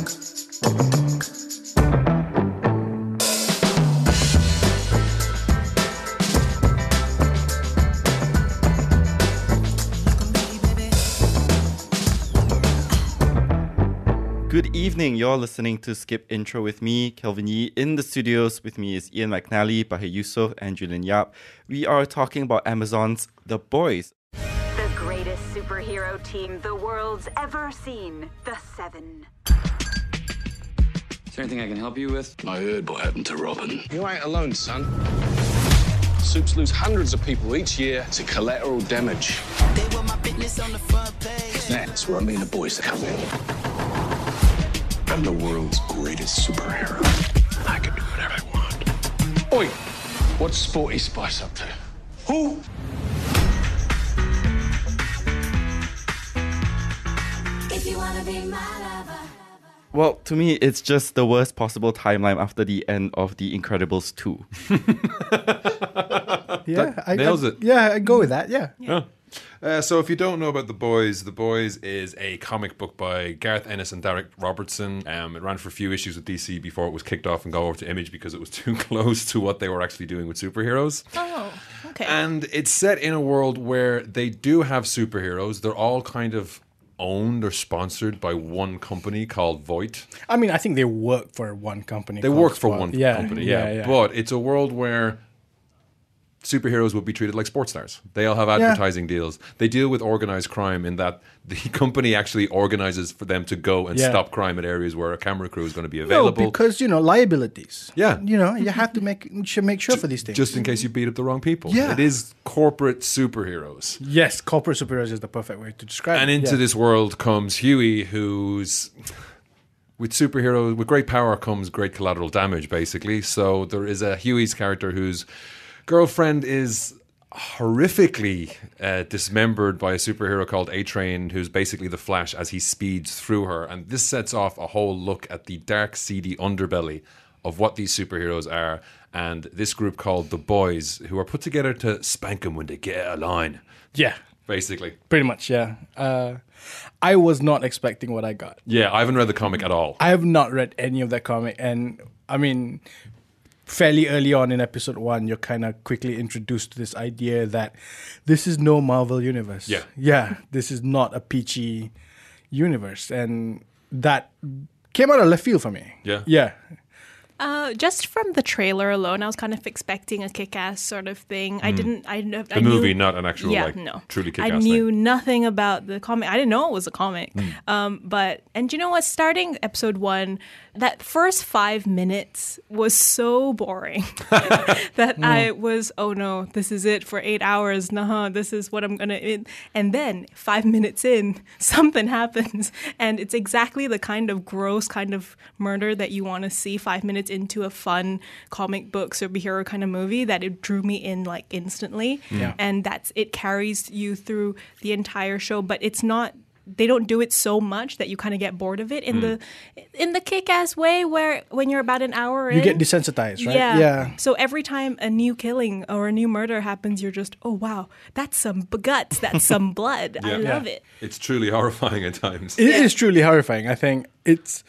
Good evening. You're listening to Skip Intro with me, Kelvin Yee. In the studios with me is Ian McNally, Bahir Yusuf, and Julian Yap. We are talking about Amazon's The Boys. The greatest superhero team the world's ever seen. The Seven. Is there anything I can help you with? I heard what happened to Robin. You ain't alone, son. Soups lose hundreds of people each year to collateral damage. That's where I mean the boys to come in. I'm the world's greatest superhero. I can do whatever I want. Oi, what's Sporty Spice up to? Who? Well, to me, it's just the worst possible timeline after the end of The Incredibles 2. Yeah, I, nails I- it. Yeah, I go with that. Yeah. Uh, so, if you don't know about The Boys, The Boys is a comic book by Garth Ennis and Darick Robertson. Um, it ran for a few issues with DC before it was kicked off and go over to Image because it was too close to what they were actually doing with superheroes. Oh, okay. And it's set in a world where they do have superheroes. They're all kind of owned or sponsored by one company called Vought. I mean, I think they work for one company. They work for Squad. one Yeah, company, yeah. yeah, yeah. But it's a world where superheroes would be treated like sports stars. They all have advertising deals. They deal with organized crime in that the company actually organizes for them to go and Yeah. stop crime in areas where a camera crew is going to be available. no, because you know liabilities. Yeah. you know you have to make should make sure for these things. just in case you beat up the wrong people. Yeah. It is corporate superheroes. yes, corporate superheroes is the perfect way to describe it. And it. into yeah. this world comes Hughie, who's with superheroes with great power comes great collateral damage, basically. So there is a Hughie's character whose girlfriend is horrifically uh, dismembered by a superhero called A Train, who's basically the Flash as he speeds through her. And this sets off a whole look at the dark, seedy underbelly of what these superheroes are. And this group called the Boys, who are put together to spank them when they get out of line, yeah, basically. pretty much. Yeah, uh, I was not expecting what I got. Yeah, I haven't read the comic at all. I have not read any of that comic, and I mean, fairly early on in episode one, you're kind of quickly introduced to this idea that this is no Marvel universe. Yeah. yeah, this is not a peachy universe, and that came out of left field for me. Yeah. yeah, Uh, just from the trailer alone, I was kind of expecting a kick-ass sort of thing. I didn't. I know Hmm. The movie, not an actual, yeah, like, no. truly I kick-ass I knew thing. nothing about the comic. I didn't know it was a comic. Hmm. Um, but and you know what? Starting episode one, that first five minutes was so boring that I was, oh no, this is it for eight hours. Nah, this is what I'm gonna. It. And then five minutes in, something happens, and it's exactly the kind of gross kind of murder that you want to see five minutes into a fun comic book superhero kind of movie. That it drew me in like instantly, Yeah. and that's it carries you through the entire show. But it's not. They don't do it so much that you kind of get bored of it in mm. the in the kick-ass way where when you're about an hour in you get desensitized, right? yeah. yeah. So every time a new killing or a new murder happens, you're just, oh wow, that's some guts, that's some blood. I love Yeah. it. It's truly horrifying at times. It is truly horrifying. I think it's.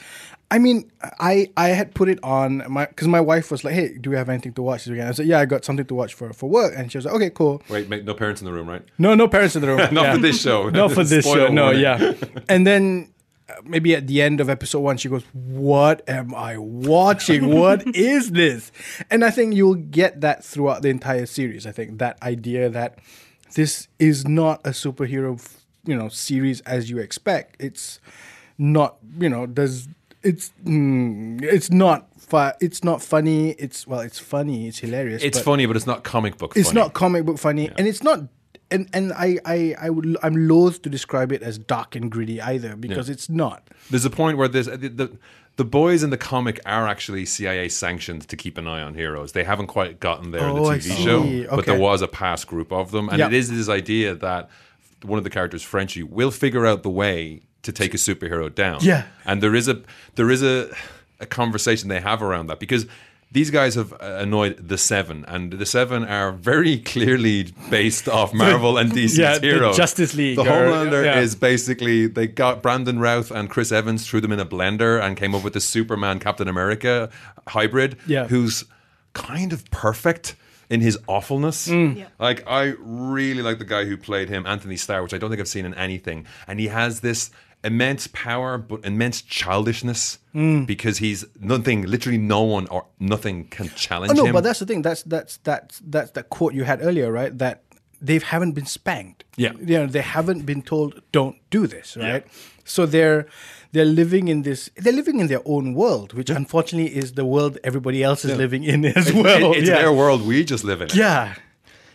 I mean, I I had put it on my because my wife was like, "Hey, do we have anything to watch this weekend?" I said, "Yeah, I got something to watch for for work," and she was like, "Okay, cool." Wait, mate, no parents in the room, right? No, no parents in the room. Not Yeah. for this show. Not for this Spoiler show. No, warning. yeah. And then uh, maybe at the end of episode one, she goes, "What am I watching? what is this?" And I think you'll get that throughout the entire series. I think that idea that this is not a superhero, you know, series as you expect. It's not, you know, does it's mm, it's not. Fu- it's not funny. It's well, it's funny. It's hilarious. It's but- funny, but it's not comic book funny. it's funny. not comic book funny, and it's not. And and I I I would I'm loath to describe it as dark and gritty either because it's not. There's a point where there's the, the the boys in the comic are actually CIA sanctioned to keep an eye on heroes. They haven't quite gotten there in Oh, the TV see. show, but there was a past group of them, and Yeah. it is this idea that one of the characters, Frenchie, will figure out the way to take a superhero down. Yeah. and there is a there is a a conversation they have around that because these guys have uh, annoyed the Seven, and the Seven are very clearly based off Marvel and DC's Yeah, the heroes. Justice League The or- Homelander yeah. is basically they got Brandon Routh and Chris Evans, threw them in a blender, and came up with the Superman Captain America hybrid, Yeah. who's kind of perfect in his awfulness. Mm. Yeah. Like I really like the guy who played him, Anthony Starr, which I don't think I've seen in anything, and he has this immense power but immense childishness Mm. because he's nothing literally no one or nothing can challenge Oh no, him but that's the thing. That's that's that's that's that quote you had earlier, right? That they haven't been spanked. Yeah. you know, they haven't been told don't do this, right? So they're they're living in this. They're living in their own world, which unfortunately is the world everybody else is living in as well. It- it's yeah. their world we just live in it. yeah.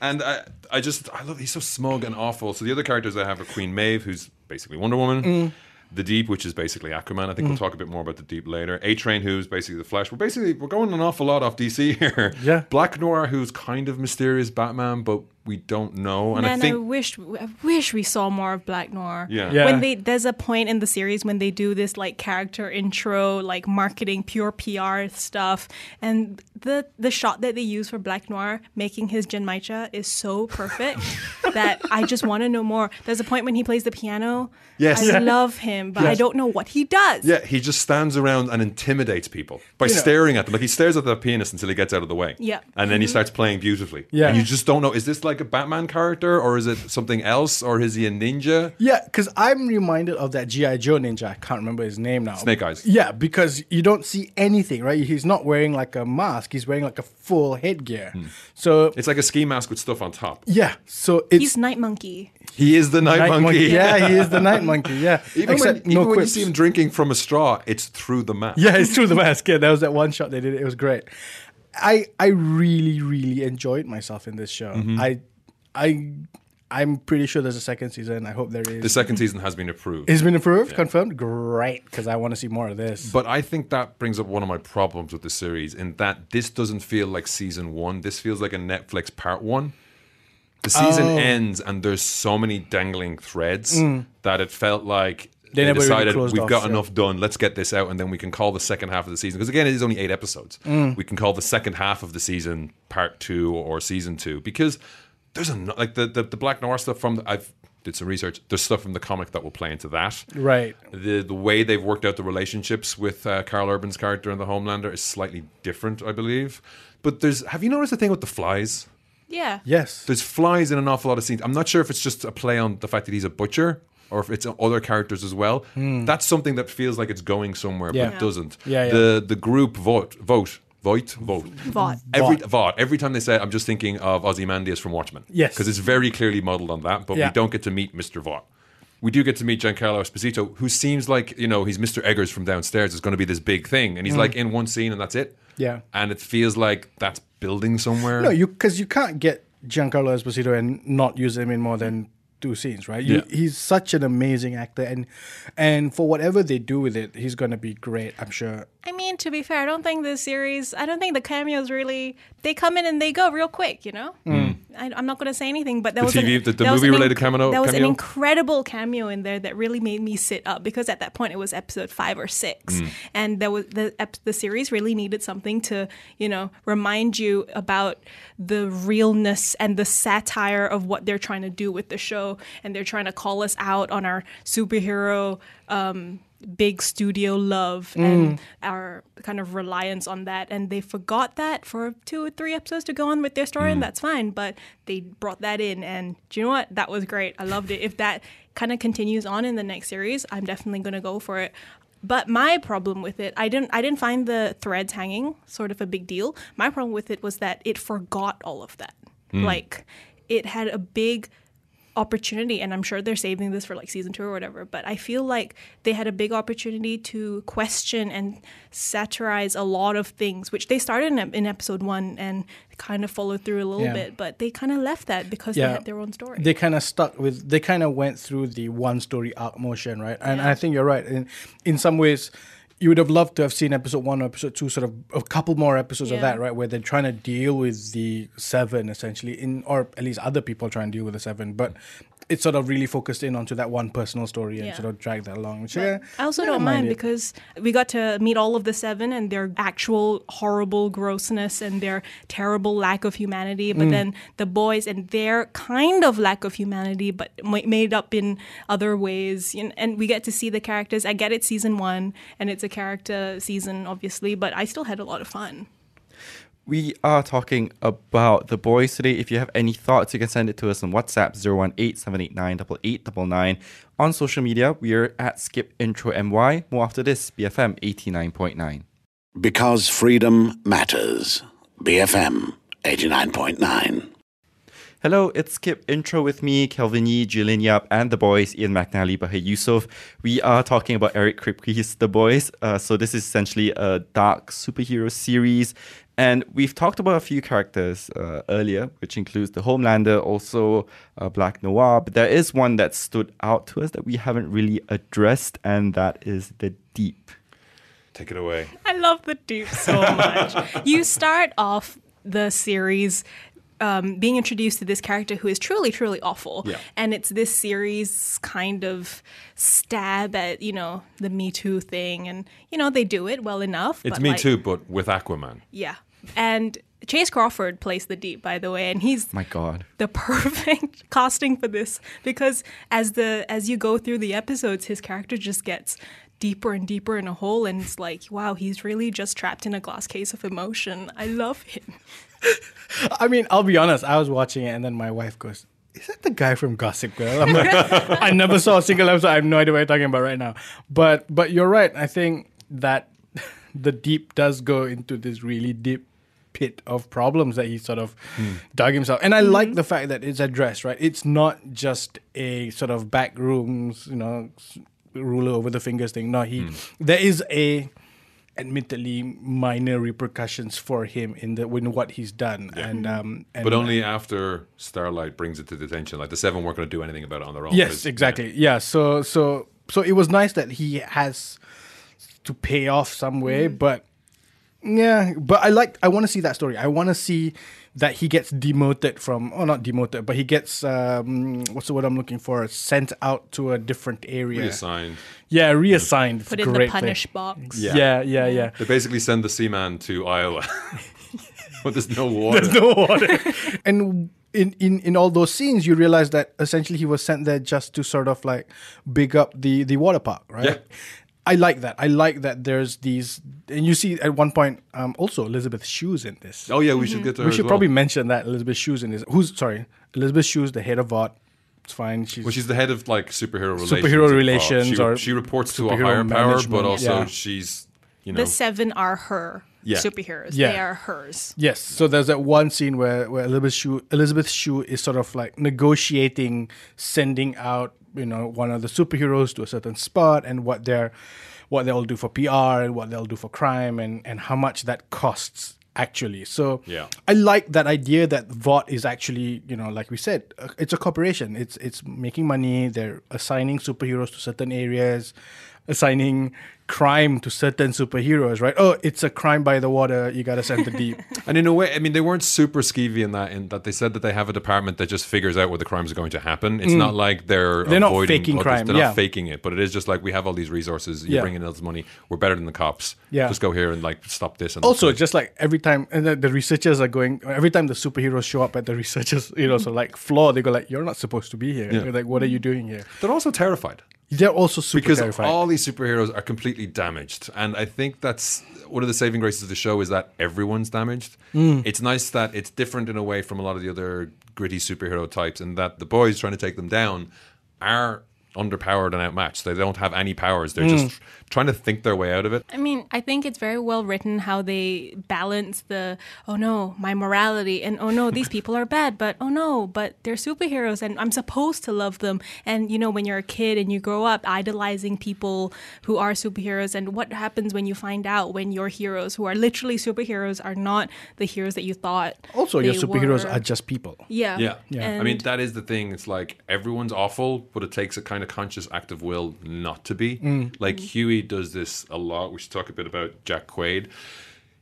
And I, I just, I love. He's so smug and awful. So the other characters I have are Queen Maeve, who's basically Wonder Woman. Mm. The Deep, which is basically Aquaman. I think we'll talk a bit more about the Deep later. A Train, who's basically the Flash. We're basically we're going an awful lot off DC here. Yeah. Black Noir, who's kind of mysterious Batman, but we don't know. And Man, I think I wish I wish we saw more of Black Noir. Yeah. Yeah. When they there's a point in the series when they do this like character intro, like marketing, pure PR stuff, and the the shot that they use for Black Noir making his Genmaicha is so perfect that I just want to know more. There's a point when he plays the piano. Yes. I Yeah. love him, but I don't know what he does. Yeah, he just stands around and intimidates people by You know- staring at them. Like he stares at the pianist until he gets out of the way. Yeah. And then he mm-hmm. starts playing beautifully. Yeah. And you just don't know is this like a Batman character or is it something else or is he a ninja? Yeah, because I'm reminded of that GI Joe ninja. I can't remember his name now. Snake Eyes. Yeah, because you don't see anything, right? He's not wearing like a mask. He's wearing like a full headgear. Hmm. So It's like a ski mask with stuff on top. yeah, so it's He's Night Monkey. He is the night, Night monkey. Yeah, he is the night monkey. Yeah, Even, except when, no even when you see him drinking from a straw, it's through the mask. Yeah, it's through the mask. Yeah, that was that one shot they did. It was great. I I really really enjoyed myself in this show. Mm-hmm. I I I'm pretty sure there's a second season. I hope there is. The second season has been approved. It's been approved, confirmed. Great, because I want to see more of this. But I think that brings up one of my problems with the series in that this doesn't feel like season one. This feels like a Netflix part one. The season Oh. ends and there's so many dangling threads that it felt like Mm. They they, never really decided closed we've off, got yeah. enough done. Let's get this out and then we can call the second half of the season because again it is only eight episodes. Mm. We can call the second half of the season part two or season two because there's a like the the, the Black Noir stuff from the, I've did some research. There's stuff from the comic that will play into that right. the the way they've worked out the relationships with uh, Karl Urban's character in the Homelander is slightly different, I believe. But there's have you noticed the thing with the flies? Yeah. Yes. There's flies in an awful lot of scenes. I'm not sure if it's just a play on the fact that he's a butcher or if it's other characters as well. That's something that feels like it's going somewhere. Yeah. but it doesn't. Yeah, yeah. The the group vote vote vote vote. Vought. Every Vought. Vought. Every time they say it, I'm just thinking of Ozymandias from Watchmen. Yes. Because it's very clearly modeled on that, but Yeah. we don't get to meet Mr. Vought. We do get to meet Giancarlo Esposito, who seems like, you know, he's Mr. Eggers from downstairs. It's going to be this big thing. And he's like in one scene and that's it. Mm. Yeah. And it feels like that's building somewhere. No, you because you can't get Giancarlo Esposito and not use him in more than two scenes, right? You, Yeah. He's such an amazing actor, and and for whatever they do with it, he's gonna be great. I'm sure. I mean, to be fair, I don't think this series, I don't think the cameos really, they come in and they go real quick, you know? Hmm. I, I'm not going to say anything, but there The was an- TV the- the that was an movie-related cameo- That was an incredible cameo in there that really made me sit up because at that point it was episode five or six, hmm. and there was the the series really needed something to you know remind you about the realness and the satire of what they're trying to do with the show, and they're trying to call us out on our superhero. Um, big studio love mm. and our kind of reliance on that. And they forgot that for two or three episodes to go on with their story and mm. that's fine but they brought that in and do you know what? That was great. I loved it. If that kind of continues on in the next series i'm definitely going to go for it. But my problem with it i didn't i didn't find the threads hanging sort of a big deal. My problem with it was that it forgot all of that. Mm. Like it had a big opportunity and i'm sure they're saving this for like season two or whatever but i feel like they had a big opportunity to question and satirize a lot of things which they started in, in episode one and kind of followed through a little Yeah. bit but they kind of left that because Yeah. they had their own story They kind of stuck with. They kind of went through the one story arc motion, right? And I think you're right. In in some ways, you would have loved to have seen episode one or episode two, sort of a couple more episodes of that, right? Where they're trying to deal with the seven essentially, in or at least other people try and deal with the seven, but it's sort of really focused in onto that one personal story and Yeah. sort of drag that along. Which, yeah, I also don't mind it. because we got to meet all of the seven and their actual horrible grossness and their terrible lack of humanity. Mm. But then the boys and their kind of lack of humanity, but ma- made up in other ways. And we get to see the characters. I get it, season one, and it's a character season, obviously, but I still had a lot of fun. We are talking about the boys today. If you have any thoughts, you can send it to us on WhatsApp 018-789-8899. On social media, we're at Skip Intro MY. More after this, BFM 89.9. Because freedom matters. BFM 89.9. Hello, it's Skip Intro with me, Kelvin Yee, Yap, and the boys, Ian McNally, Bahir Yusuf. We are talking about Eric Kripke's The Boys. Uh, so this is essentially a dark superhero series. And we've talked about a few characters uh, earlier, which includes the Homelander, also uh, Black Noir. But there is one that stood out to us that we haven't really addressed, and that is the Deep. Take it away. I love the Deep so much. you start off the series um, being introduced to this character who is truly, truly awful. Yeah. And it's this series kind of stab at, you know, the Me Too thing. And, you know, they do it well enough. It's but, Me like, Too, but with Aquaman. Yeah. And Chace Crawford plays the Deep, by the way, and he's My God. the perfect casting for this because as the as you go through the episodes, his character just gets deeper and deeper in a hole, and it's like, wow, he's really just trapped in a glass case of emotion. I love him. I mean, I'll be honest. I was watching it, and then my wife goes, "Is that the guy from Gossip Girl?" I'm like, "I never saw a single episode. I have no idea what you're talking about right now." But but you're right. I think that the deep does go into this really deep pit of problems that he sort of hmm. dug himself. And I mm-hmm. like the fact that it's addressed. Right, it's not just a sort of back rooms, you know, ruler over the fingers thing. No, he hmm. there is a admittedly minor repercussions for him in the in what he's done and um and But only after Starlight brings it to detention. Like the Seven weren't going to do anything about it on their own. yes exactly yeah. so so so it was nice that he has to pay off some way but yeah but i like i want to see that story i want to see that he gets demoted from or not demoted but he gets um what's the word i'm looking for sent out to a different area Reassigned. yeah reassigned It's Put a in the great thing. punish box. Yeah. yeah yeah yeah They basically send the Seaman to Iowa. but there's no water. There's no water. and in, in, in all those scenes, you realize that essentially he was sent there just to sort of like big up the, the water park, right? Yeah. I like that. I like that there's these, and you see at one point um, also Elizabeth Shue's in this. Oh yeah, we should get to her we as should well. probably mention that Elizabeth Shue's in this. Who's sorry, Elizabeth Shue's, the head of Vought. It's fine. She's, Well, she's the head of like superhero relations. Superhero at Paul. relations She, or she reports to a superhero higher power, but also yeah. she's you know The seven are her Yeah. superheroes. Yeah. They are hers. Yes. So there's that one scene where, where Elizabeth Shue Elizabeth Shue is sort of like negotiating sending out, you know, one of the superheroes to a certain spot and what they're what they'll do for PR and what they'll do for crime and, and how much that costs actually. So Yeah. I like that idea that Vought is actually, you know, like we said, uh, it's a corporation. It's it's making money. They're assigning superheroes to certain areas, assigning crime to certain superheroes, right? Oh, it's a crime by the water. You gotta send the deep. And in a way, I mean, they weren't super skeevy in that. In that they said that they have a department that just figures out where the crimes are going to happen. It's not like they're Mm. They're not faking others. crime, They're yeah. not faking it, but it is just like we have all these resources. You Yeah. bring in all this money. We're better than the cops. Yeah. just go here and like stop this. And also just like every time and the, the researchers are going every time the superheroes show up at the researchers you know so like flaw they go like you're not supposed to be here Yeah. Like what are you doing here they're also terrified. They're also super because terrified all these superheroes are completely damaged. And i think that's one of the saving graces of the show is that everyone's damaged. Mm. it's nice that it's different in a way from a lot of the other gritty superhero types and that the boys trying to take them down are underpowered and outmatched they don't have any powers they're Mm. just trying to think their way out of it I mean, I think it's very well written how they balance the oh no, my morality and oh no, these people are bad, but oh no, but they're superheroes and I'm supposed to love them. And you know, when you're a kid and you grow up idolizing people who are superheroes and what happens when you find out when your heroes who are literally superheroes are not the heroes that you thought. also your superheroes were. are just people Yeah. yeah, Yeah. i mean that is the thing it's like everyone's awful but it takes a kind of of conscious act of will not to be. Mm. Like Hughie does this a lot. We should talk a bit about Jack Quaid.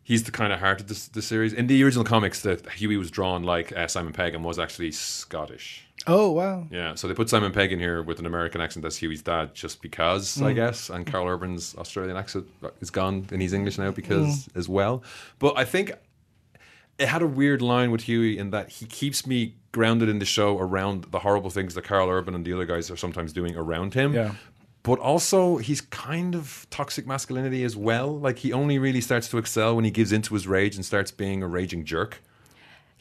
He's the kind of heart of this, the series. In the original comics, that Hughie was drawn like uh, Simon Pegg and was actually Scottish. Oh wow. Yeah, so they put Simon Pegg in here with an American accent as Hughie's dad, just because, I guess. And Karl Urban's Australian accent is gone, and he's English now because as well. But I think it had a weird line with Hughie in that he keeps me grounded in the show around the horrible things that Karl Urban and the other guys are sometimes doing around him. Yeah. But also, he's kind of toxic masculinity as well. Like, he only really starts to excel when he gives into his rage and starts being a raging jerk.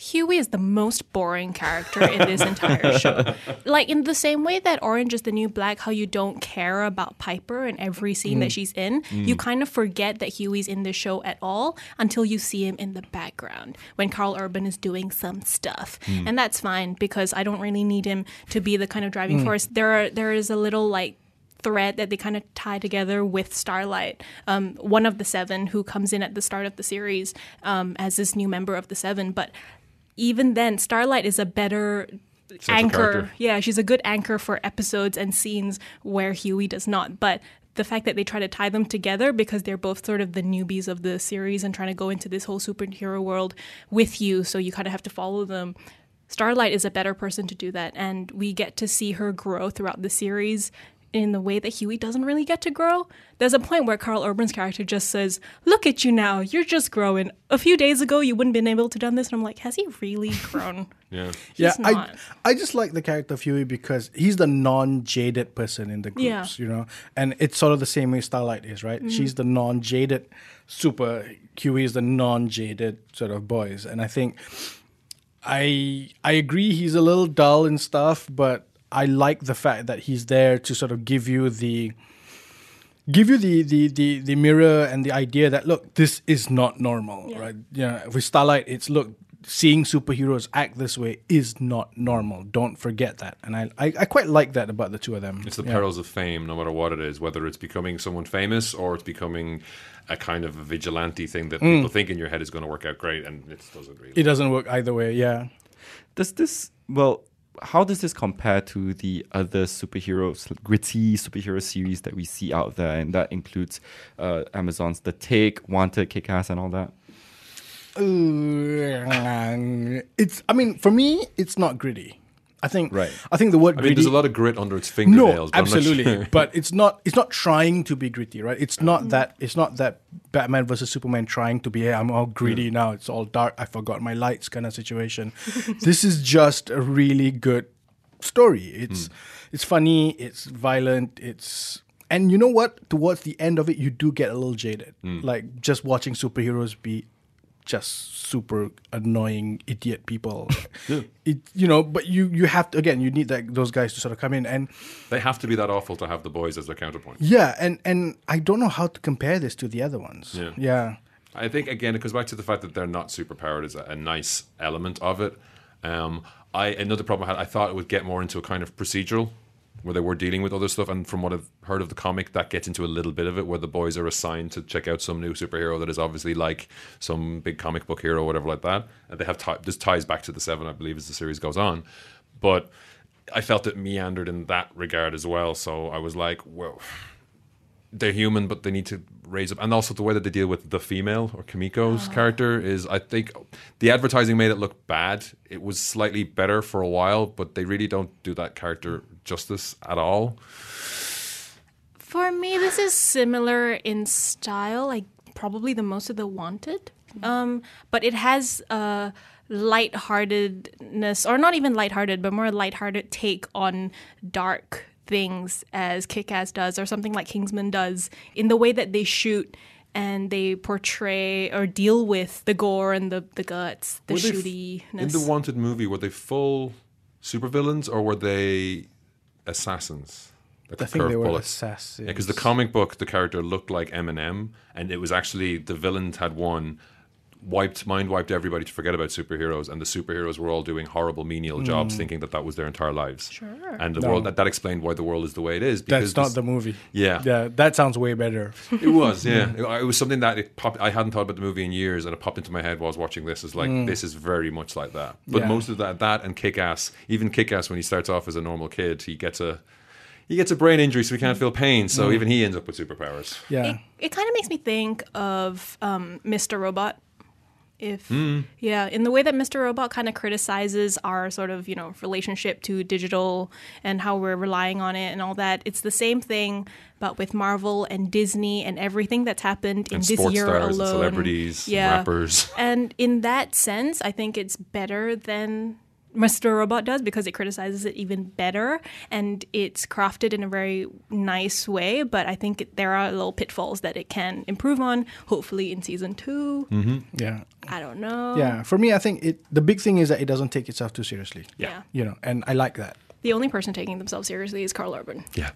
Hughie is the most boring character in this entire show. Like in the same way that Orange is the New Black, how you don't care about Piper in every scene that she's in, you kind of forget that Hughie's in the show at all until you see him in the background when Karl Urban is doing some stuff. And that's fine because I don't really need him to be the kind of driving force. There are there is a little like thread that they kind of tie together with Starlight, um, one of the seven who comes in at the start of the series um, as this new member of the seven. But even then, Starlight is a better anchor. character. Yeah, she's a good anchor for episodes and scenes where Hughie does not. But the fact that they try to tie them together because they're both sort of the newbies of the series and trying to go into this whole superhero world with you, so you kind of have to follow them. Starlight is a better person to do that, and we get to see her grow throughout the series in the way that Hughie doesn't really get to grow. There's a point where Karl Urban's character just says, "Look at you now, you're just growing. A few days ago, you wouldn't been able to done this." And I'm like, has he really grown? Yeah. Yeah, He's I not. I just like the character of Hughie because he's the non-jaded person in the groups, Yeah. You know, and it's sort of the same way Starlight is, right? Mm-hmm. She's the non-jaded super. Hughie is the non-jaded sort of boys, and I think I I agree he's a little dull and stuff, but I like the fact that he's there to sort of give you the give you the the the, the mirror and the idea that look, this is not normal, right? You know, with Starlight, it's look, seeing superheroes act this way is not normal. Don't forget that, and I I, I quite like that about the two of them. It's the Yeah. perils of fame, no matter what it is, whether it's becoming someone famous or it's becoming a kind of a vigilante thing that mm. people think in your head is going to work out great, and it doesn't really. It doesn't work either way. Yeah. Does this well? How does this compare to the other superheroes, gritty superhero series that we see out there, and that includes uh, Amazon's The Tick, Wanted, Kick-Ass, and all that? It's. I mean, for me, it's not gritty. I think. Right. I think the word I gritty. mean, there's a lot of grit under its fingernails. No, but I'm not absolutely. sure. but it's not. It's not trying to be gritty, right? It's not mm. that. It's not that Batman versus Superman trying to be. Hey, I'm all gritty mm. now. It's all dark. I forgot my lights, kind of situation. this is just a really good story. It's mm. it's funny. It's violent. It's and you know what? Towards the end of it, you do get a little jaded. Like just watching superheroes be just super annoying idiot people. It, you know, but you you have to again. You need that those guys to sort of come in and they have to be that awful to have the boys as their counterpoint. yeah, and and I don't know how to compare this to the other ones. Yeah. yeah. I think again it goes back to the fact that they're not super powered is a, a nice element of it. Um, I another problem I had I thought it would get more into a kind of procedural where they were dealing with other stuff, and from what I've heard of the comic, that gets into a little bit of it where the boys are assigned to check out some new superhero that is obviously like some big comic book hero or whatever like that, and they have ti this ties back to the seven I believe as the series goes on, but. I felt it meandered in that regard as well, so I was like, "Well, they're human, but they need to raise up. And also the way that they deal with the female or Kimiko's character is, I think, the advertising made it look bad. It was slightly better for a while, but they really don't do that character justice at all. For me, this is similar in style, like probably the most of the Wanted. Um, but it has a lightheartedness, or not even lighthearted, but more lighthearted take on dark things as Kick-Ass does, or something like Kingsman does, in the way that they shoot and they portray or deal with the gore and the, the guts, the Were they f- In the Wanted movie, were they full supervillains or were they assassins? Like I a think they curved were bullet? assassins. Yeah, because the comic book, the character looked like Eminem, and it was actually the villains had won, wiped, mind wiped everybody to forget about superheroes, and the superheroes were all doing horrible menial Hmm. jobs, thinking that that was their entire lives. Sure. And the No. world that, that explained why the world is the way it is. Because That's not this- the movie. Yeah. yeah, that sounds way better. it was, yeah. It, it was something that it popped. I hadn't thought about the movie in years, and it popped into my head while I was watching this. Is like this is very much like that. But Yeah. most of that, that and Kick Ass, even Kick Ass, when he starts off as a normal kid, he gets a he gets a brain injury, so he can't feel pain. So even he ends up with superpowers. Yeah. It, it kind of makes me think of um, Mr. Robot. If hmm. yeah, in the way that Mr. Robot kind of criticizes our sort of you know relationship to digital and how we're relying on it and all that, it's the same thing, but with Marvel and Disney and everything that's happened in this sports year stars and alone. celebrities and yeah. rappers. And in that sense, I think it's better than Mr. Robot does because it criticizes it even better and it's crafted in a very nice way. But I think there are little pitfalls that it can improve on, hopefully in season 2 mm-hmm. Yeah. I don't know. Yeah. For me, I think it. The big thing is that it doesn't take itself too seriously. Yeah. You know, and I like that. The only person taking themselves seriously is Karl Urban. Yeah.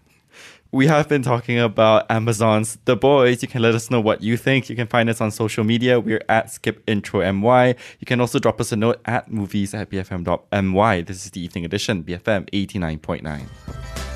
We have been talking about Amazon's The Boys. You can let us know what you think. You can find us on social media. We're at Skip Intro MY. You can also drop us a note at movies at bfm.my. This is the evening edition, BFM 89.9.